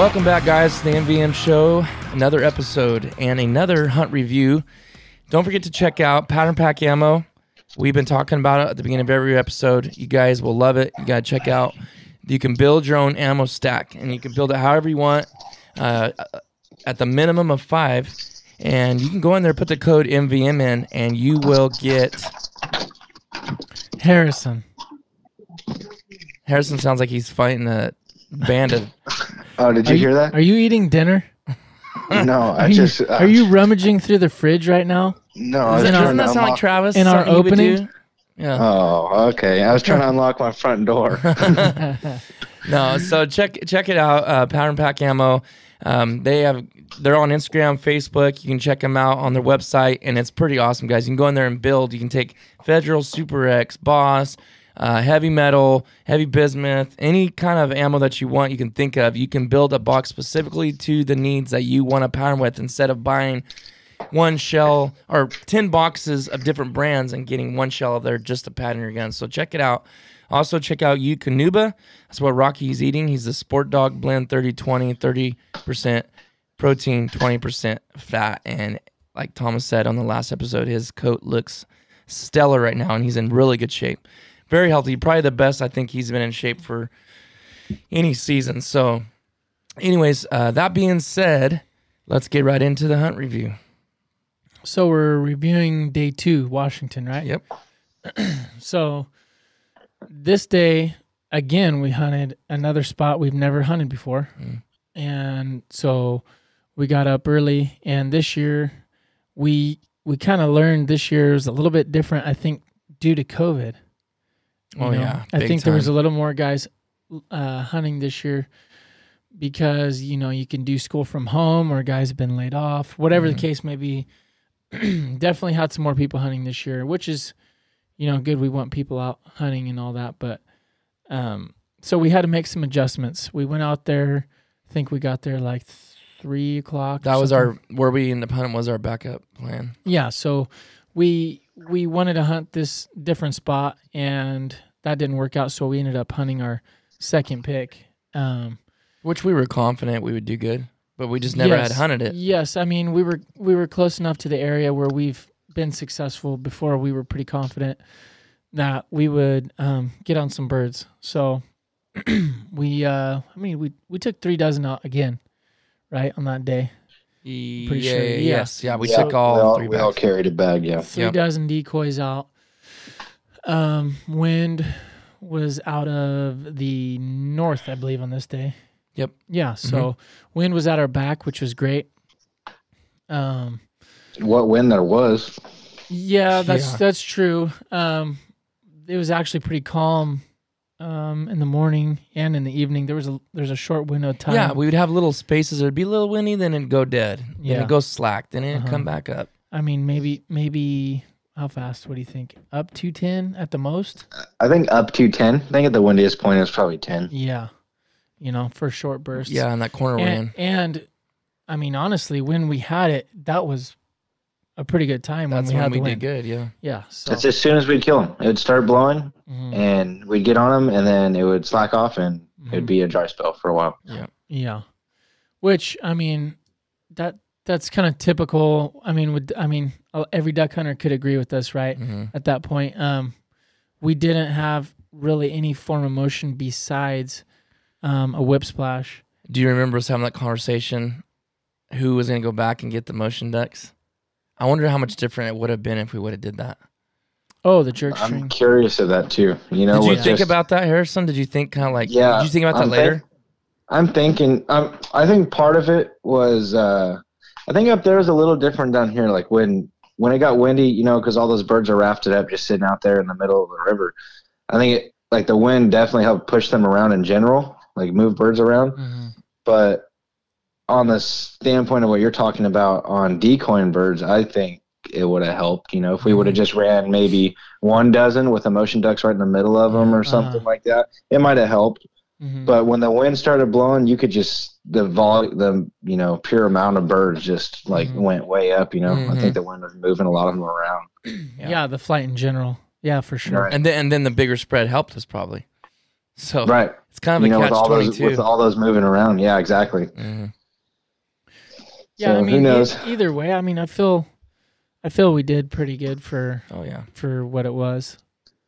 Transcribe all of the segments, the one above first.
Welcome back, guys, to the MVM show. Another episode and another hunt review. Don't forget to check out Pattern Pack Ammo. We've been talking about it at the beginning of every episode. You guys will love it. You got to check out. You can build your own ammo stack, and you can build it however you want uh, at the minimum of five. And you can go in there, put the code MVM in, and you will get. Harrison. Harrison sounds like he's fighting a band of. Oh, did Are you hear that? Are you eating dinner? No, I Are you, just. uh, are you rummaging through the fridge right now? No, I was in our- trying Doesn't to that sound like. Travis? in our Something he would opening? Yeah. Oh, okay. I was trying to unlock my front door. No, so check check it out. Uh, Pattern Pack Ammo. Um, they have they're on Instagram, Facebook. You can check them out on their website, and it's pretty awesome, guys. You can go in there and build. You can take Federal, Super X, Boss, uh, heavy metal, heavy bismuth, any kind of ammo that you want. You can think of. You can build a box specifically to the needs that you want to pattern with, instead of buying one shell or 10 boxes of different brands and getting one shell of their just to pattern your gun. So check it out. Also check out Eukanuba. That's what Rocky's eating. He's the Sport Dog Blend 30 20, 30% protein, 20% fat. And like Thomas said on the last episode, his coat looks stellar right now and he's in really good shape. Very healthy. Probably the best I think he's been in shape for any season. So, anyways, uh, that being said, let's get right into the hunt review. So we're reviewing day two, Washington, right? Yep. So this day, again, we hunted another spot we've never hunted before. Mm. And so we got up early and this year we we kind of learned this year was a little bit different, I think, due to COVID. Oh, know, yeah, I big think there was a little more guys uh, hunting this year because you know you can do school from home or guys have been laid off, whatever Mhm. the case may be. Definitely had some more people hunting this year, which is you know good. We want people out hunting and all that, but um, so we had to make some adjustments. We went out there. I think we got there like three o'clock. That was something. our where we end up hunting was our backup plan. Yeah, so we we wanted to hunt this different spot and that didn't work out, so we ended up hunting our second pick. Um Which we were confident we would do good, but we just never had hunted it. Yes, I mean we were we were close enough to the area where we've been successful before. We were pretty confident that we would um, get on some birds. So we uh I mean we we took three dozen out again, right, on that day. Pretty Pretty yeah, sure, yeah, yeah. Yes, yeah, we Yeah, took all, we all, three we all carried a bag. Yeah. three Yep. dozen decoys out. Um, wind was out of the north, I believe, on this day. Yep. Yeah. So wind was at our back, which was great. Um, What wind there was. yeah, that's Yeah. that's true. Um, it was actually pretty calm um, in the morning and in the evening. There was a there's a short window of time. Yeah, we would have little spaces. It'd be a little windy, then it'd go dead. Then Yeah. it'd go slack. Then it'd Uh-huh. come back up. I mean, maybe maybe how fast? What do you think? Up to ten at the most? I think up to 10. I think at the windiest point it was probably 10. Yeah, you know, for short bursts. Yeah, and that corner we're and, in. and I mean, honestly, when we had it, that was a pretty good time That's when we when had we the did wind. good. Yeah. Yeah. So That's as soon as we'd kill them. It would start blowing, mhm, and we'd get on them, and then it would slack off, and it'd mhm. be a dry spell for a while. Yeah. Yeah. Which I mean, that that's kind of typical. I mean, would I mean uh, every duck hunter could agree with us, right? hmm At that point, um, we didn't have really any form of motion besides um, a whip splash. Do you remember us having that conversation? Who was going to go back and get the motion ducks? I wonder how much different it would have been if we would have did that. Oh, the jerk I'm string. curious of that too. You know, Did you think just- about that, Harrison? Did you think kind of like? Yeah, Did you think about that I'm later? think- I'm thinking. Um, I think part of it was. Uh, I think up there was a little different down here. Like when when it got windy, you know, because all those birds are rafted up, just sitting out there in the middle of the river. I think it like the wind definitely helped push them around in general, like move birds around. Mhm. But on the standpoint of what you're talking about on decoying birds, I think it would have helped. You know, if we would have just ran maybe one dozen with the motion ducks right in the middle of them or something Uh-huh. like that, it might have helped. Mhm. But when the wind started blowing, you could just the vol the you know pure amount of birds just like Mhm. went way up. You know, I Mhm. think the wind was moving a lot of them around. Yeah. yeah. the flight in general. Yeah, for sure. Right. And then and then the bigger spread helped us probably. So Right. it's kind of you of know, a with all twenty those with all those moving around. Yeah, exactly. Yeah, So, I who mean, e- either way, I mean, I feel, I feel we did pretty good for Oh yeah. for what it was.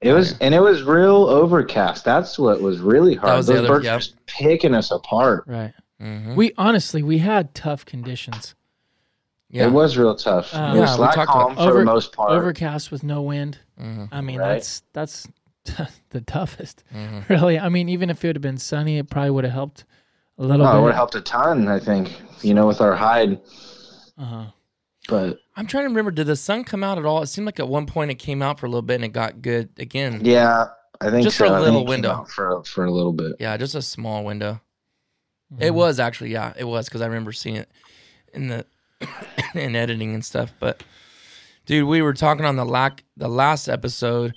It was and it was real overcast. That's what was really hard. was the those other- birds yep. were just picking us apart. Right. hmm We honestly, we had tough conditions. yeah. It was real tough. Uh, it Yeah, was we talked calm about- for Over- the most part. Overcast with no wind. hmm I mean, Right. that's that's the toughest. hmm Really. I mean, even if it would have been sunny, it probably would have helped a little Oh, it would have helped a ton, I think. You know, with our hide. Uh-huh. But I'm trying to remember. Did the sun come out at all? It seemed like at one point it came out for a little bit and it got good again. yeah, I think Just for so. a I think little window. for for a little bit. Yeah, just a small window. Mm-hmm. It was actually, yeah, it was because I remember seeing it in the in editing and stuff. But dude, we were talking on the lack the last episode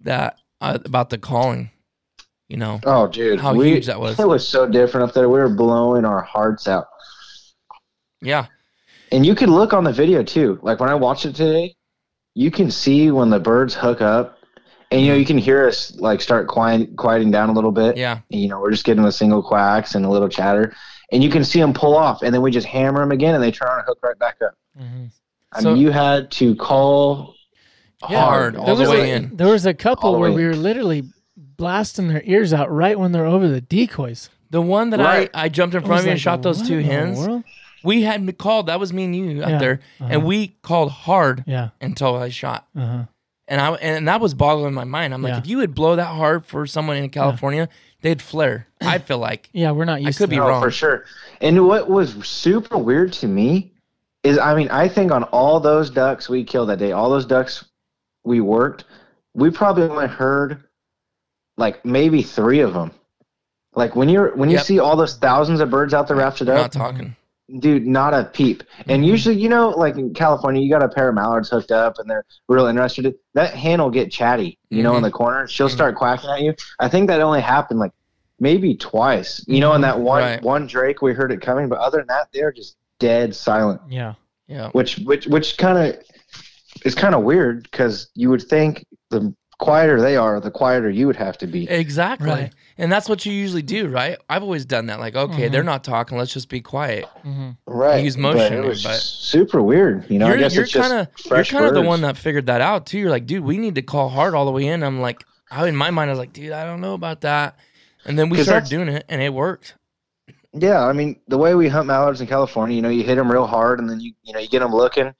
that uh, about the calling. You know, Oh, dude, How we, huge that was. It was so different up there. We were blowing our hearts out, yeah, and you could look on the video too. Like when I watched it today, you can see when the birds hook up, and you know you can hear us like start quiet, quieting down a little bit. yeah, And, you know, we're just getting the single quacks and a little chatter, and you can see them pull off, and then we just hammer them again, and they turn around and hook right back up. Mhm. I So- mean, you had to call Yeah, hard all the way a, in. There was a couple All where we were literally blasting their ears out right when they're over the decoys. The one that Right. I I jumped in front of you and shot those two hens. We hadn't called. That was me and you out Yeah, there, uh-huh. and we called hard Yeah. until I shot. Uh-huh. And I and that was boggling my mind. I'm like, Yeah. if you would blow that hard for someone in California, they'd flare. I feel like. Yeah, we're not used could to be that. No, wrong. for sure. And what was super weird to me is, I mean, I think on all those ducks we killed that day, all those ducks we worked, we probably only heard like maybe three of them. Like when you're when you Yep. see all those thousands of birds out there rafted We're up, not talking. dude, not a peep. And Mhm. usually, you know, like in California, you got a pair of mallards hooked up and they're real interested. That hen will get chatty, you know, in Mhm. the corner. She'll Mhm. start quacking at you. I think that only happened like maybe twice, you know, in that one Right. one Drake we heard it coming. But other than that, they're just dead silent. Yeah. Yeah. Which which which kind of is kind of weird because you would think the quieter they are, the quieter you would have to be. Exactly. Right. And that's what you usually do, right? I've always done that. Like, okay, Mhm. they're not talking. Let's just be quiet. hmm Right. use But motion, it was but- super weird. You know, you're I guess you're kind of you're kind of the one that figured that out too. You're like, dude, we need to call hard all the way in. I'm like, I in my mind, I was like, dude, I don't know about that. And then we started doing it, and it worked. Yeah, I mean the way we hunt mallards in California, you know, you hit them real hard, and then you you know you get them looking,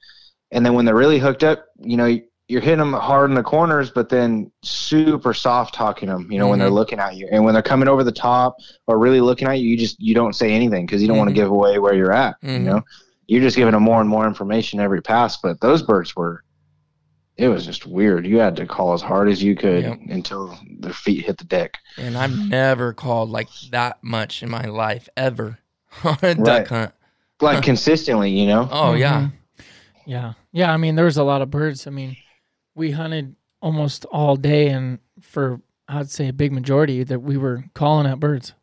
and then when they're really hooked up, you know, you're hitting them hard in the corners, but then super soft talking them. You know, when they're Mhm. looking at you, and when they're coming over the top or really looking at you, you just you don't say anything because you don't want Mhm. to give away where you're at. Mhm. You know, you're just giving them more and more information every pass. But those birds were, it was just weird. You had to call as hard as you could Yep. until their feet hit the deck. And I've never called like that much in my life ever on a Right. duck hunt. Like consistently, you know. Oh yeah. Mhm. Yeah. Yeah. I mean, there was a lot of birds. I mean, we hunted almost all day, and for I'd say a big majority that we were calling out birds.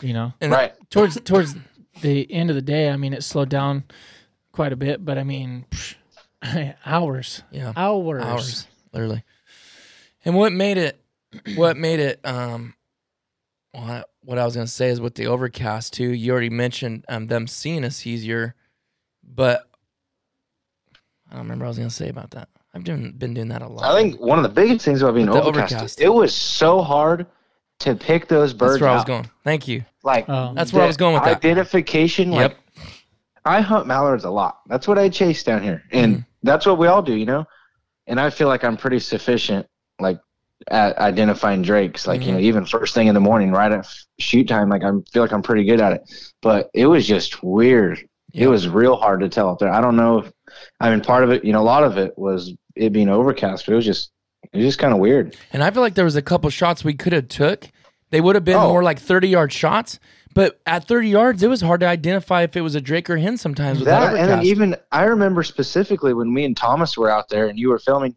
You know, And right. towards towards the end of the day, I mean, it slowed down quite a bit, but I mean, psh, hours, Yeah. hours, hours literally and what made it what made it um what, what i was going to say is with the overcast too you already mentioned um, them seeing us easier but i don't remember what i was going to say about that i've doing, been doing that a lot I think one of the biggest things about being With the overcast, overcast. it was so hard to pick those birds that's where i was going thank you Like Oh. That's where I was going with that. Identification. Yep. Like I hunt mallards a lot. That's what I chase down here, and Mhm. that's what we all do, you know. And I feel like I'm pretty sufficient, like at identifying drakes. Like you know, even first thing in the morning, right at shoot time, like I feel like I'm pretty good at it. But it was just weird. Yeah. It was real hard to tell up there. I don't know if I mean part of it. You know, a lot of it was it being overcast, but it was just it was just kind of weird. and i feel like there was a couple shots we could have took they would have been Oh. more like 30 yard shots but at 30 yards it was hard to identify if it was a drake or hen sometimes with that, that and even I remember specifically when me and Thomas were out there and you were filming,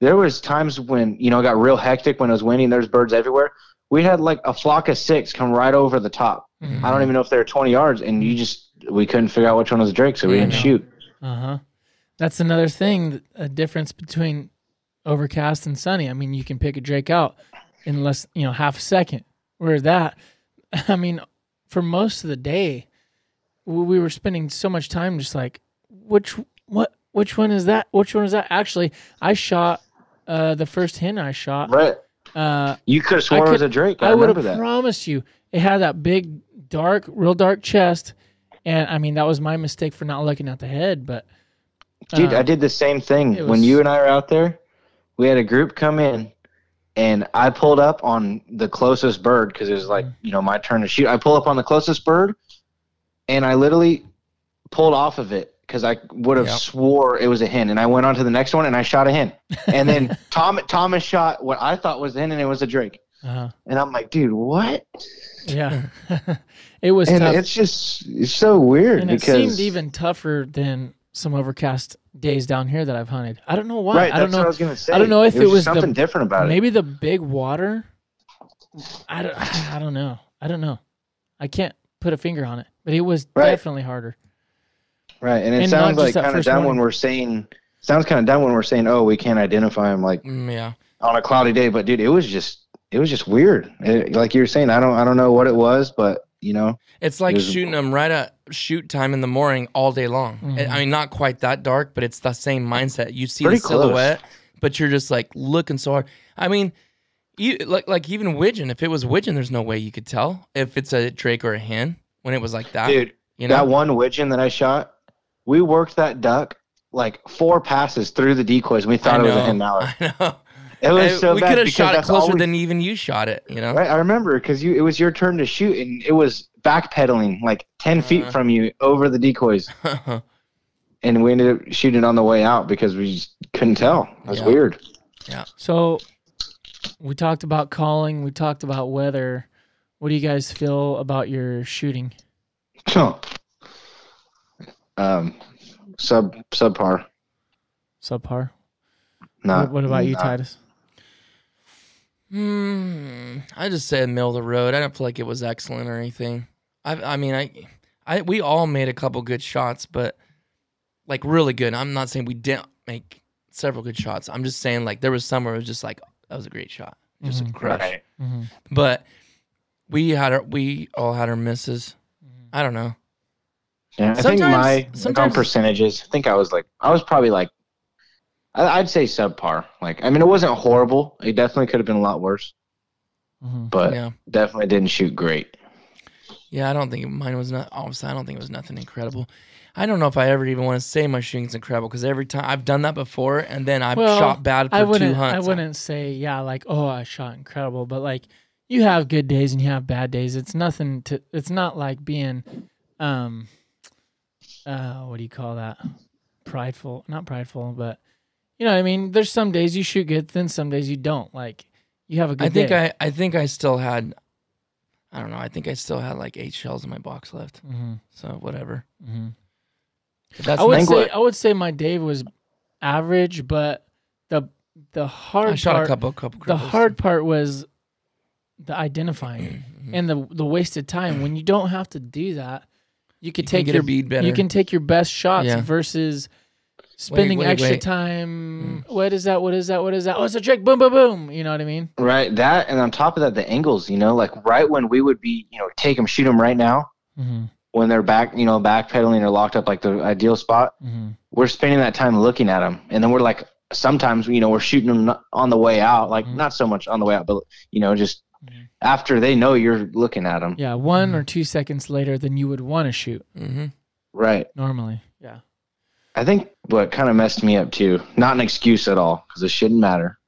there was times when you know it got real hectic when it was windy. There's birds everywhere. We had like a flock of six come right over the top. Mm-hmm. I don't even know if they were 20 yards, and you just we couldn't figure out which one was drake, so we didn't Mhm. shoot. Uh huh. That's another thing, a difference between overcast and sunny. I mean, you can pick a drake out in less, you know, half a second. Where that, I mean, for most of the day, we we were spending so much time just like, which what which one is that? Which one is that? Actually, I shot uh, the first hen I shot. Right? Uh, You could have sworn it was a drake. I, I would have promised you it had that big, dark, real dark chest, and I mean that was my mistake for not looking at the head. But Dude, uh, I did the same thing it when you and I were out there. We had a group come in, and I pulled up on the closest bird because it was like Mm-hmm. you know my turn to shoot. I pull up on the closest bird, and I literally pulled off of it because I would have Yep. swore it was a hen. And I went on to the next one and I shot a hen, and then Tom Thomas shot what I thought was a hen, and it was a drake. uh, And I'm like, dude, what? yeah, it was And tough, it's just it's so weird and it seemed even tougher than some overcast days down here that I've hunted. I don't know why. right. I don't that's what I was gonna say. I don't know if There it was the- something different about it. Maybe the big water. I don't. I don't know. I don't know. I can't put a finger on it, but it was Right. definitely harder. Right, and it And sounds just like that kind of first dumb when we're saying sounds kind of dumb when we're saying, "Oh, we can't identify him like Mm, yeah on a cloudy day." But dude, it was just it was just weird. It- like you were saying, I don't I don't know what it was, but you know, It's like There's a- shooting them right at shoot time in the morning all day long. Mhm. I mean, not quite that dark, but it's the same mindset. You see Pretty the close. silhouette, but you're just like looking so hard. I mean, you like like even widgeon. If it was widgeon, there's no way you could tell if it's a drake or a hen when it was like that. dude, you know, that one widgeon that I shot, we worked that duck like four passes through the decoys. and We thought I it was a hen mallard. I know. It was so we bad could have shot it closer we- than even you shot it. You know, Right, I remember because you it was your turn to shoot, and it was backpedaling like ten feet Uh. from you over the decoys, and we ended up shooting on the way out because we just couldn't tell. It was Yeah. weird. So we talked about calling. We talked about weather. What do you guys feel about your shooting? um, sub subpar. Subpar. Not, what, what about you, Titus? Hmm. I just said middle of the road. I don't feel like it was excellent or anything. I I mean I I we all made a couple good shots, but like really good. I'm not saying we didn't make several good shots. I'm just saying like there was some where it was just like that was a great shot, just a crush. Right. Mm-hmm. But we had our we all had our misses. I don't know. Yeah, I think Sometimes- my like, on percentages. I think I was like I was probably like I, I'd say subpar. Like I mean, it wasn't horrible. It definitely could have been a lot worse, Mm-hmm. but yeah. definitely didn't shoot great. Yeah, I don't think mine was not. Obviously, I don't think it was nothing incredible. I don't know if I ever even want to say my shooting's incredible because every time I've done that before, and then I've Well, shot bad for I two wouldn't. hunts. I wouldn't say yeah, like oh, I shot incredible, but like you have good days and you have bad days. It's nothing to. It's not like being, um, uh, what do you call that? Prideful, not prideful, but you know, what I mean, there's some days you shoot good, then some days you don't. Like you have a good I think day. I, I think I still had. I don't know. I think I still had like eight shells in my box left. hmm So whatever. hmm that's I would say what- I would say my day was average, but the the hard I shot part, a couple, couple. the cripples. hard part was the identifying Mhm. and the the wasted time when you don't have to do that you could You can take get your a bead better. you can take your best shots Yeah. versus spending wait, extra wait. Mm. time what is that what is that what is that oh it's a trick boom boom boom you know what i mean Right. That and on top of that, the angles. You know, like right when we would be, you know, take them, shoot them right now mm-hmm. when they're back, you know, backpedaling or locked up, like the ideal spot. Mm-hmm. We're spending that time looking at them, and then we're like, sometimes you know, we're shooting them on the way out, like Mhm. not so much on the way out, but you know, just Mhm. after they know you're looking at them. yeah one Mm. or two seconds later than you would want to shoot Mhm. Right. normally yeah I think what kind of messed me up too, not an excuse at all, because it shouldn't matter,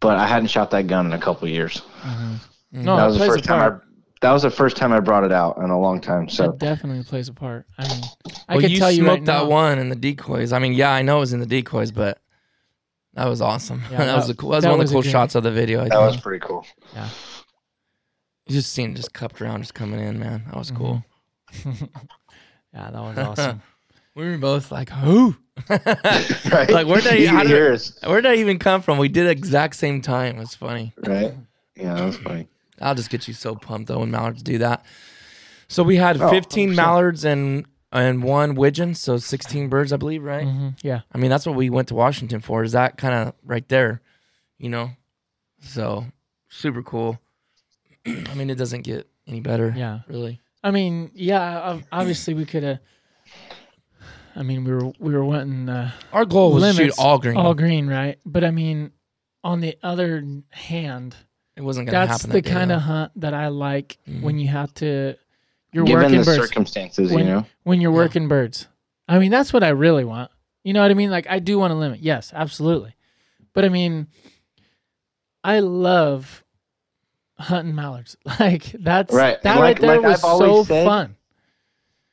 but I hadn't shot that gun in a couple of years. mm-hmm. Mhm. no that it was the first a time I. That was the first time I brought it out in a long time. So it definitely plays a part i mean i well, could you tell you smoked right that now, one in the decoys. I mean, yeah, I know it was in the decoys, but that was awesome. Yeah, that, was that- the cool. That was that one of the a cool good- shots of the video. I that was pretty cool. Yeah, You just seen just cupped around, just coming in, man. That was cool. yeah that was awesome We were both like, "Who? Right. Like, where'd they- how did- hear us, Where did I even come from? We did the exact same time. It's funny. right? Yeah, that was funny. I'll just get you so pumped though when mallards do that. So we had Oh, 15 100%. mallards and and one widgeon, so 16 birds, I believe, right? Mhm. yeah I mean, that's what we went to Washington for. Is that kind of right there, you know? So super cool. I mean, it doesn't get any better, yeah really. I mean, yeah, obviously we could have. I mean, we were we were wanting uh, Our goal was to limits shoot all green. all green, right? But I mean, on the other hand, it wasn't gonna happen. that's the that kind of hunt that I like Mhm. when you have to. You're Given working the birds circumstances, when, you know. when you're Yeah. working birds. I mean, that's what I really want. You know what I mean? Like, I do want to limit. Yes, absolutely. But I mean, I love hunting mallards. Like that's Right. That And right there like was I've always so said- fun.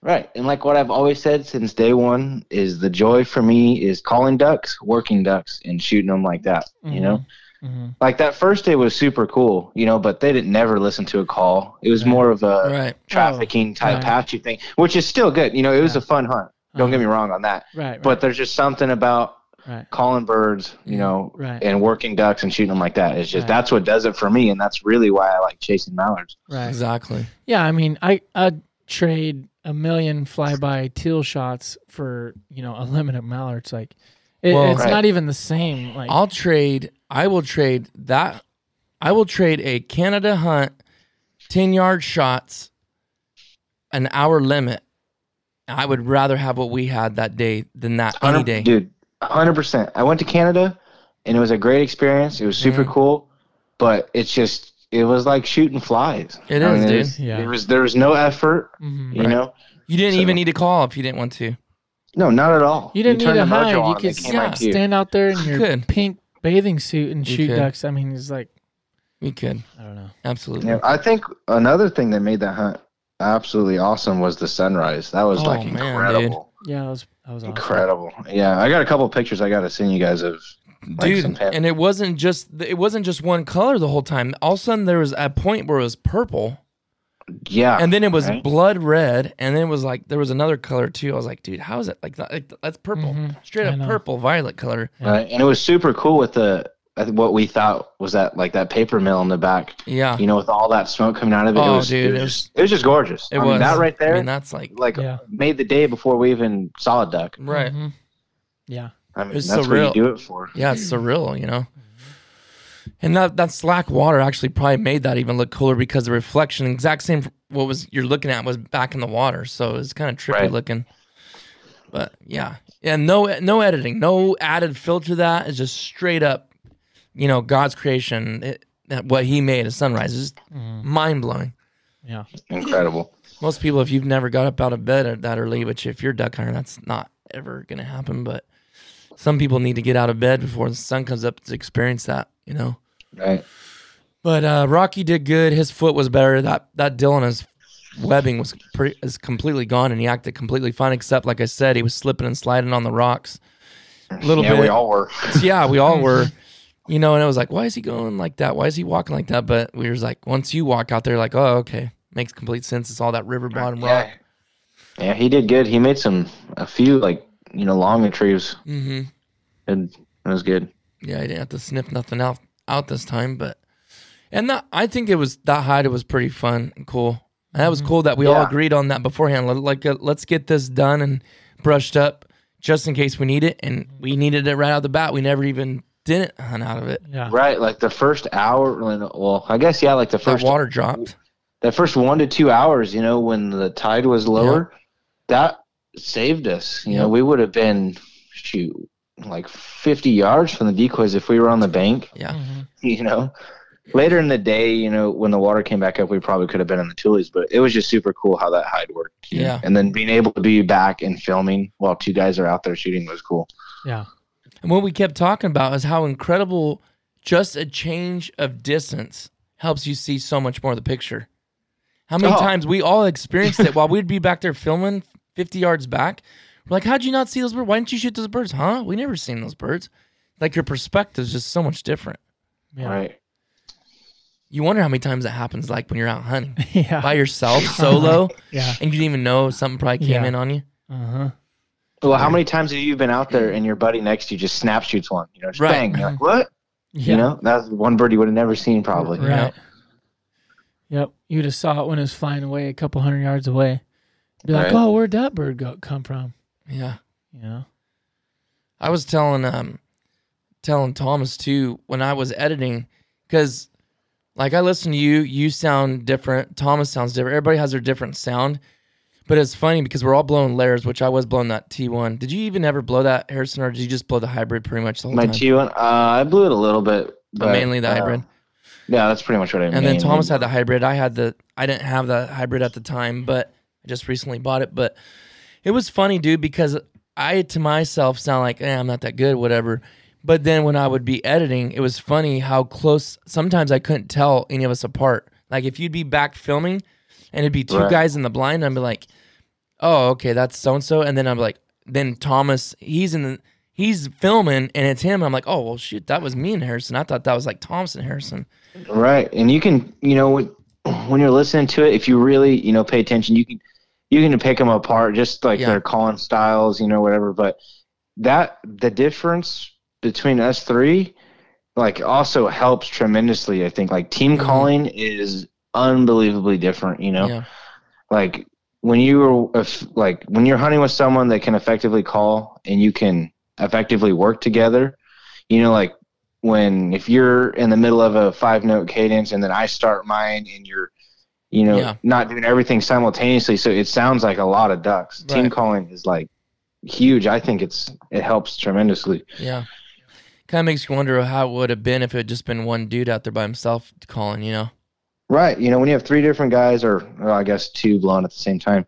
Right. And like what I've always said since day one is the joy for me is calling ducks, working ducks, and shooting them like that. You know, Mhm. like that first day was super cool, you know, but they didn't never listen to a call. It was Right. more of a right. trafficking type right. patchy thing, which is still good. You know, it was Yeah. a fun hunt. Don't get Uh-huh. me wrong on that. Right, right. But there's just something about right, calling birds, you know, right, and working ducks and shooting them like that. It's just Right. that's what does it for me, and that's really why I like chasing mallards. right. Exactly. Yeah, I mean, I I'd trade a million flyby teal shots for you know a limited mallards. Like, it, Well- it's Right. not even the same. Like, I'll trade. I will trade that. I will trade a Canada hunt, ten yard shots, an hour limit. I would rather have what we had that day than that any day. dude. Hundred percent. I went to Canada, and it was a great experience. It was super Mhm. cool, but it's just it was like shooting flies. It I is, mean, dude. was- Yeah. There was there was no effort. mhm. You Right. know, You didn't So- even need to call if you didn't want to. no, not at all. you didn't turn need to hide. on, You could came yeah, right to you. stand out there in You your could. pink bathing suit and shoot ducks. I mean, it's like We could I don't know. absolutely. Yeah, I think another thing that made that hunt absolutely awesome was the sunrise. That was Oh, like man, incredible. Yeah, that was that was awesome. Incredible. Yeah, I got a couple pictures I got to send you guys of. Like some Dude, pep- and it wasn't just it wasn't just one color the whole time. All of a sudden, there was a point where it was purple, Yeah, and then it was right? blood red, and then it was like there was another color too. I was like, dude, how is it like that? Like, that's purple, Mhm. straight I up know. purple, violet color. right, and it was super cool with the what we thought was that like that paper mill in the back. Yeah, You know, with all that smoke coming out of it, Oh, it was, dude, it it was, was- just, it was just gorgeous. it I was mean, that right there, I mean, that's like like Yeah. made the day before we even saw a duck. right. Mhm. Yeah. I mean, It's that's surreal. what you do it for. Yeah, it's surreal, you know. And that that slack water actually probably made that even look cooler because the reflection, exact same what was you're looking at was back in the water, so it's kind of trippy Right. looking. But yeah, and no no editing, no added filter. That is just straight up, you know, God's creation. It, that what He made a sunrise is Mhm. mind blowing. Yeah. incredible. Most people, if you've never got up out of bed at that early, which if you're a duck hunter, that's not ever going to happen. But some people need to get out of bed before the sun comes up to experience that, you know. Right. But uh, Rocky did good. His foot was better. That that Dylan his webbing was pretty is completely gone, and he acted completely fine. Except, like I said, he was slipping and sliding on the rocks a little yeah, bit. we all were. yeah, we all were. You know, and I was like, why is he going like that? Why is he walking like that? But we was like, once you walk out there, like, oh, okay, makes complete sense. It's all that river bottom rock. Yeah. yeah, he did good. He made some a few like you know long retrieves. Mm-hmm. It, it was good. Yeah, I didn't have to sniff nothing out out this time, but and that I think it was that hide It was pretty fun and cool. And that was cool that we all agreed on that beforehand. Let- Like, uh, let's get this done and brushed up just in case we need it, and we needed it right out of the bat. We never even didn't hunt out of it. Yeah. Right, like the first hour. Well, I guess yeah, like the That first water dropped. that first one to two hours. You know, when the tide was lower, that saved us. You know, we would have been shoot like fifty yards from the decoys if we were on the bank. Yeah, Mhm. You know. Later in the day, you know, when the water came back up, we probably could have been in the tulies, but it was just super cool how that hide worked. you know? Yeah. And then being able to be back and filming while two guys are out there shooting was cool. Yeah. and what we kept talking about is how incredible just a change of distance helps you see so much more of the picture. How many Oh. times we all experienced it while we'd be back there filming 50 yards back. We're like, how'd you not see those birds? Why didn't you shoot those birds? Huh? We never seen those birds. Like your perspective is just so much different. Yeah. Right. You wonder how many times that happens, like when you're out hunting Yeah. by yourself, solo, Yeah. and you didn't even know something probably came Yeah. in on you. Uh huh. Well, how many times have you been out there and your buddy next to you just snap shoots one? You know, just Right. bang. You're like, what? Yeah. You know, that's one bird you would have never seen probably. Right. Yep. Yep. You'd have saw it when it was flying away a couple hundred yards away. Be like, Right. oh, where'd that bird go come from? Yeah. You know? I was telling um telling Thomas too when I was editing because like I listen to you, you sound different. Thomas sounds different. Everybody has their different sound. But it's funny because we're all blowing layers, which I was blowing that T1. Did you even ever blow that, Harrison, or did you just blow the hybrid pretty much the whole My time? My T one, uh, I blew it a little bit, But but mainly the uh, hybrid. Yeah, that's pretty much what I mean. And then Thomas had the hybrid. I had the I didn't have the hybrid at the time, but I just recently bought it. But it was funny, dude, because I to myself sound like eh, I'm not that good, whatever. But then when I would be editing, it was funny how close. Sometimes I couldn't tell any of us apart. Like if you'd be back filming, and it'd be two Right. guys in the blind, I'd be like, "Oh, okay, that's so and so," and then I'm like, then Thomas, he's in the. He's filming and it's him. I'm like, oh well, shoot, that was me and Harrison. I thought that was like Thompson Harrison. right, and you can, you know, when, when you're listening to it, if you really, you know, pay attention, you can, you can pick them apart, just like Yeah. their calling styles, you know, whatever. But that the difference between us three, like, also helps tremendously. I think, like, team Mhm. calling is unbelievably different. You know, Yeah. like when you were if, like when you're hunting with someone that can effectively call and you can effectively work together you know like when if you're in the middle of a five note cadence and then i start mine and you're you know Yeah. not doing everything simultaneously so it sounds like a lot of ducks team calling is like huge i think it's it helps tremendously Yeah. Kind of makes you wonder how it would have been if it had just been one dude out there by himself calling, you know? Right. You know, when you have three different guys, or, or I guess two blown at the same time,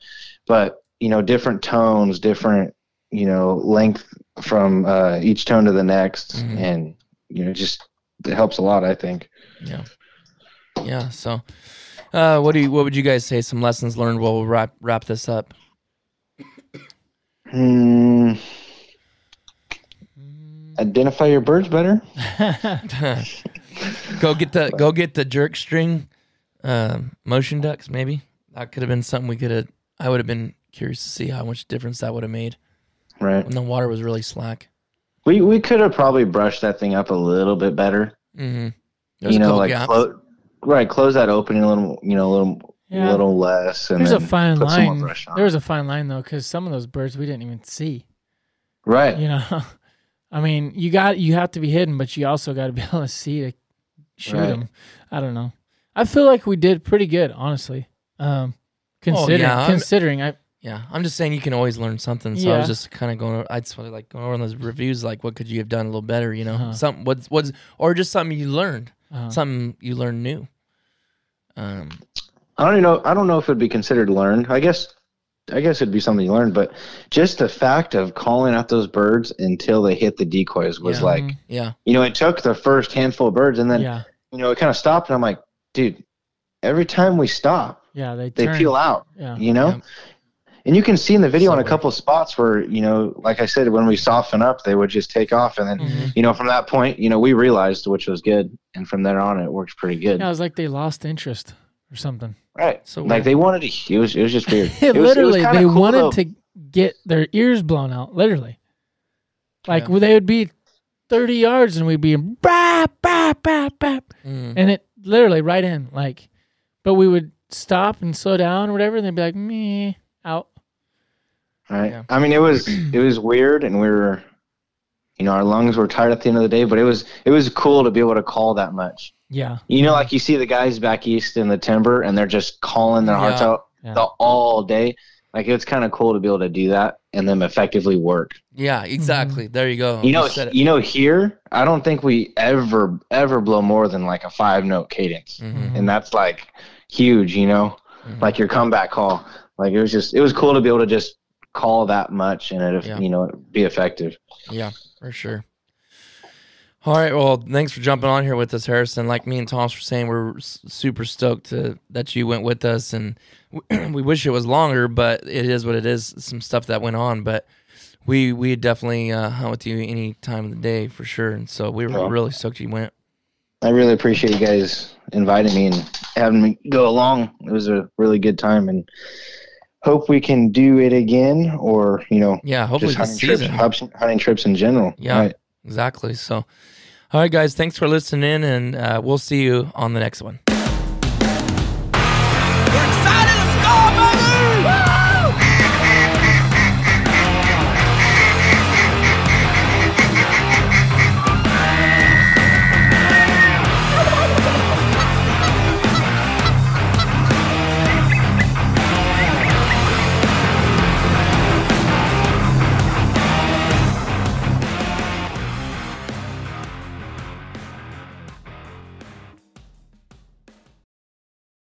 but you know, different tones, different you know length from uh, each tone to the next, Mhm. and you know, just it helps a lot. I think. Yeah. Yeah. So, uh, what do you, what would you guys say? Some lessons learned while we wrap, wrap this up. Hmm. Identify your birds better. go get the, go get the jerk string, um, motion ducks, maybe. That could have been something we could have, I would have been curious to see how much difference that would have made Right. when the water was really slack. We we could have probably brushed that thing up a little bit better. Mm-hmm. You know, like gaps. Clo- right, close that opening a little, you know, a little, Yeah. little less, and There's a fine put some more line. brush on. There was a fine line though, because some of those birds we didn't even see. right. You know, I mean, you got you have to be hidden, but you also got to be able to see to shoot Right. them. I don't know. I feel like we did pretty good, honestly. Um, considering Oh, yeah, considering I Yeah, I'm just saying you can always learn something. So I was just kind of going. I just wanted like going over those reviews, like what could you have done a little better, you know? Uh-huh. Something what's what's or just something you learned, uh, something you learn new. Um, I don't even know. I don't know if it'd be considered learned. I guess. I guess it'd be something you learned, but just the fact of calling out those birds until they hit the decoys was Yeah. like, Mhm. Yeah. you know, it took the first handful of birds, and then yeah, you know, it kind of stopped, and I'm like, dude, every time we stop, yeah, they they turn. peel out, Yeah, you know. Yeah. And you can see in the video So on a couple of spots where, you know, like I said, when we soften up, they would just take off. And then, Mhm. you know, from that point, you know, we realized which was good. And from there on, it worked pretty good. yeah. It was like they lost interest or something. Right. So like weird. they wanted to, it was, it was just weird. It It was- it was literally, kinda they cool, wanted though. to get their ears blown out. Literally, like Yeah. they would be thirty yards and we'd be bap bap bap bap, Mm. and it literally right in like, but we would stop and slow down or whatever, and they'd be like me out. Right. Yeah. I mean, it was, it was weird. And we were, you know, our lungs were tired at the end of the day, but it was, it was cool to be able to call that much. Yeah, You know, like you see the guys back east in the timber and they're just calling their hearts Yeah. out Yeah. the, all day. Like it's kind of cool to be able to do that and then effectively work. Yeah, exactly. There you go. You know, said it. you know, here I don't think we ever ever blow more than like a five note cadence, Mhm. and that's like huge. You know, Mhm. like your comeback call. Like it was just it was cool to be able to just call that much and it Yeah. you know be effective. Yeah, for sure. All right. Well, thanks for jumping on here with us, Harrison. Like me and Thomas were saying, we're super stoked to, that you went with us, and we wish it was longer, but it is what it is. Some stuff that went on, but we we definitely uh, hunt with you any time of the day for sure. And so we were Yeah. really stoked you went. I really appreciate you guys inviting me and having me go along. It was a really good time and. Hope we can do it again, or you know, Yeah, hopefully just hunting trips, hunting trips in general. Yeah. Right. Exactly. So, all right, guys, thanks for listening, and uh, we'll see you on the next one.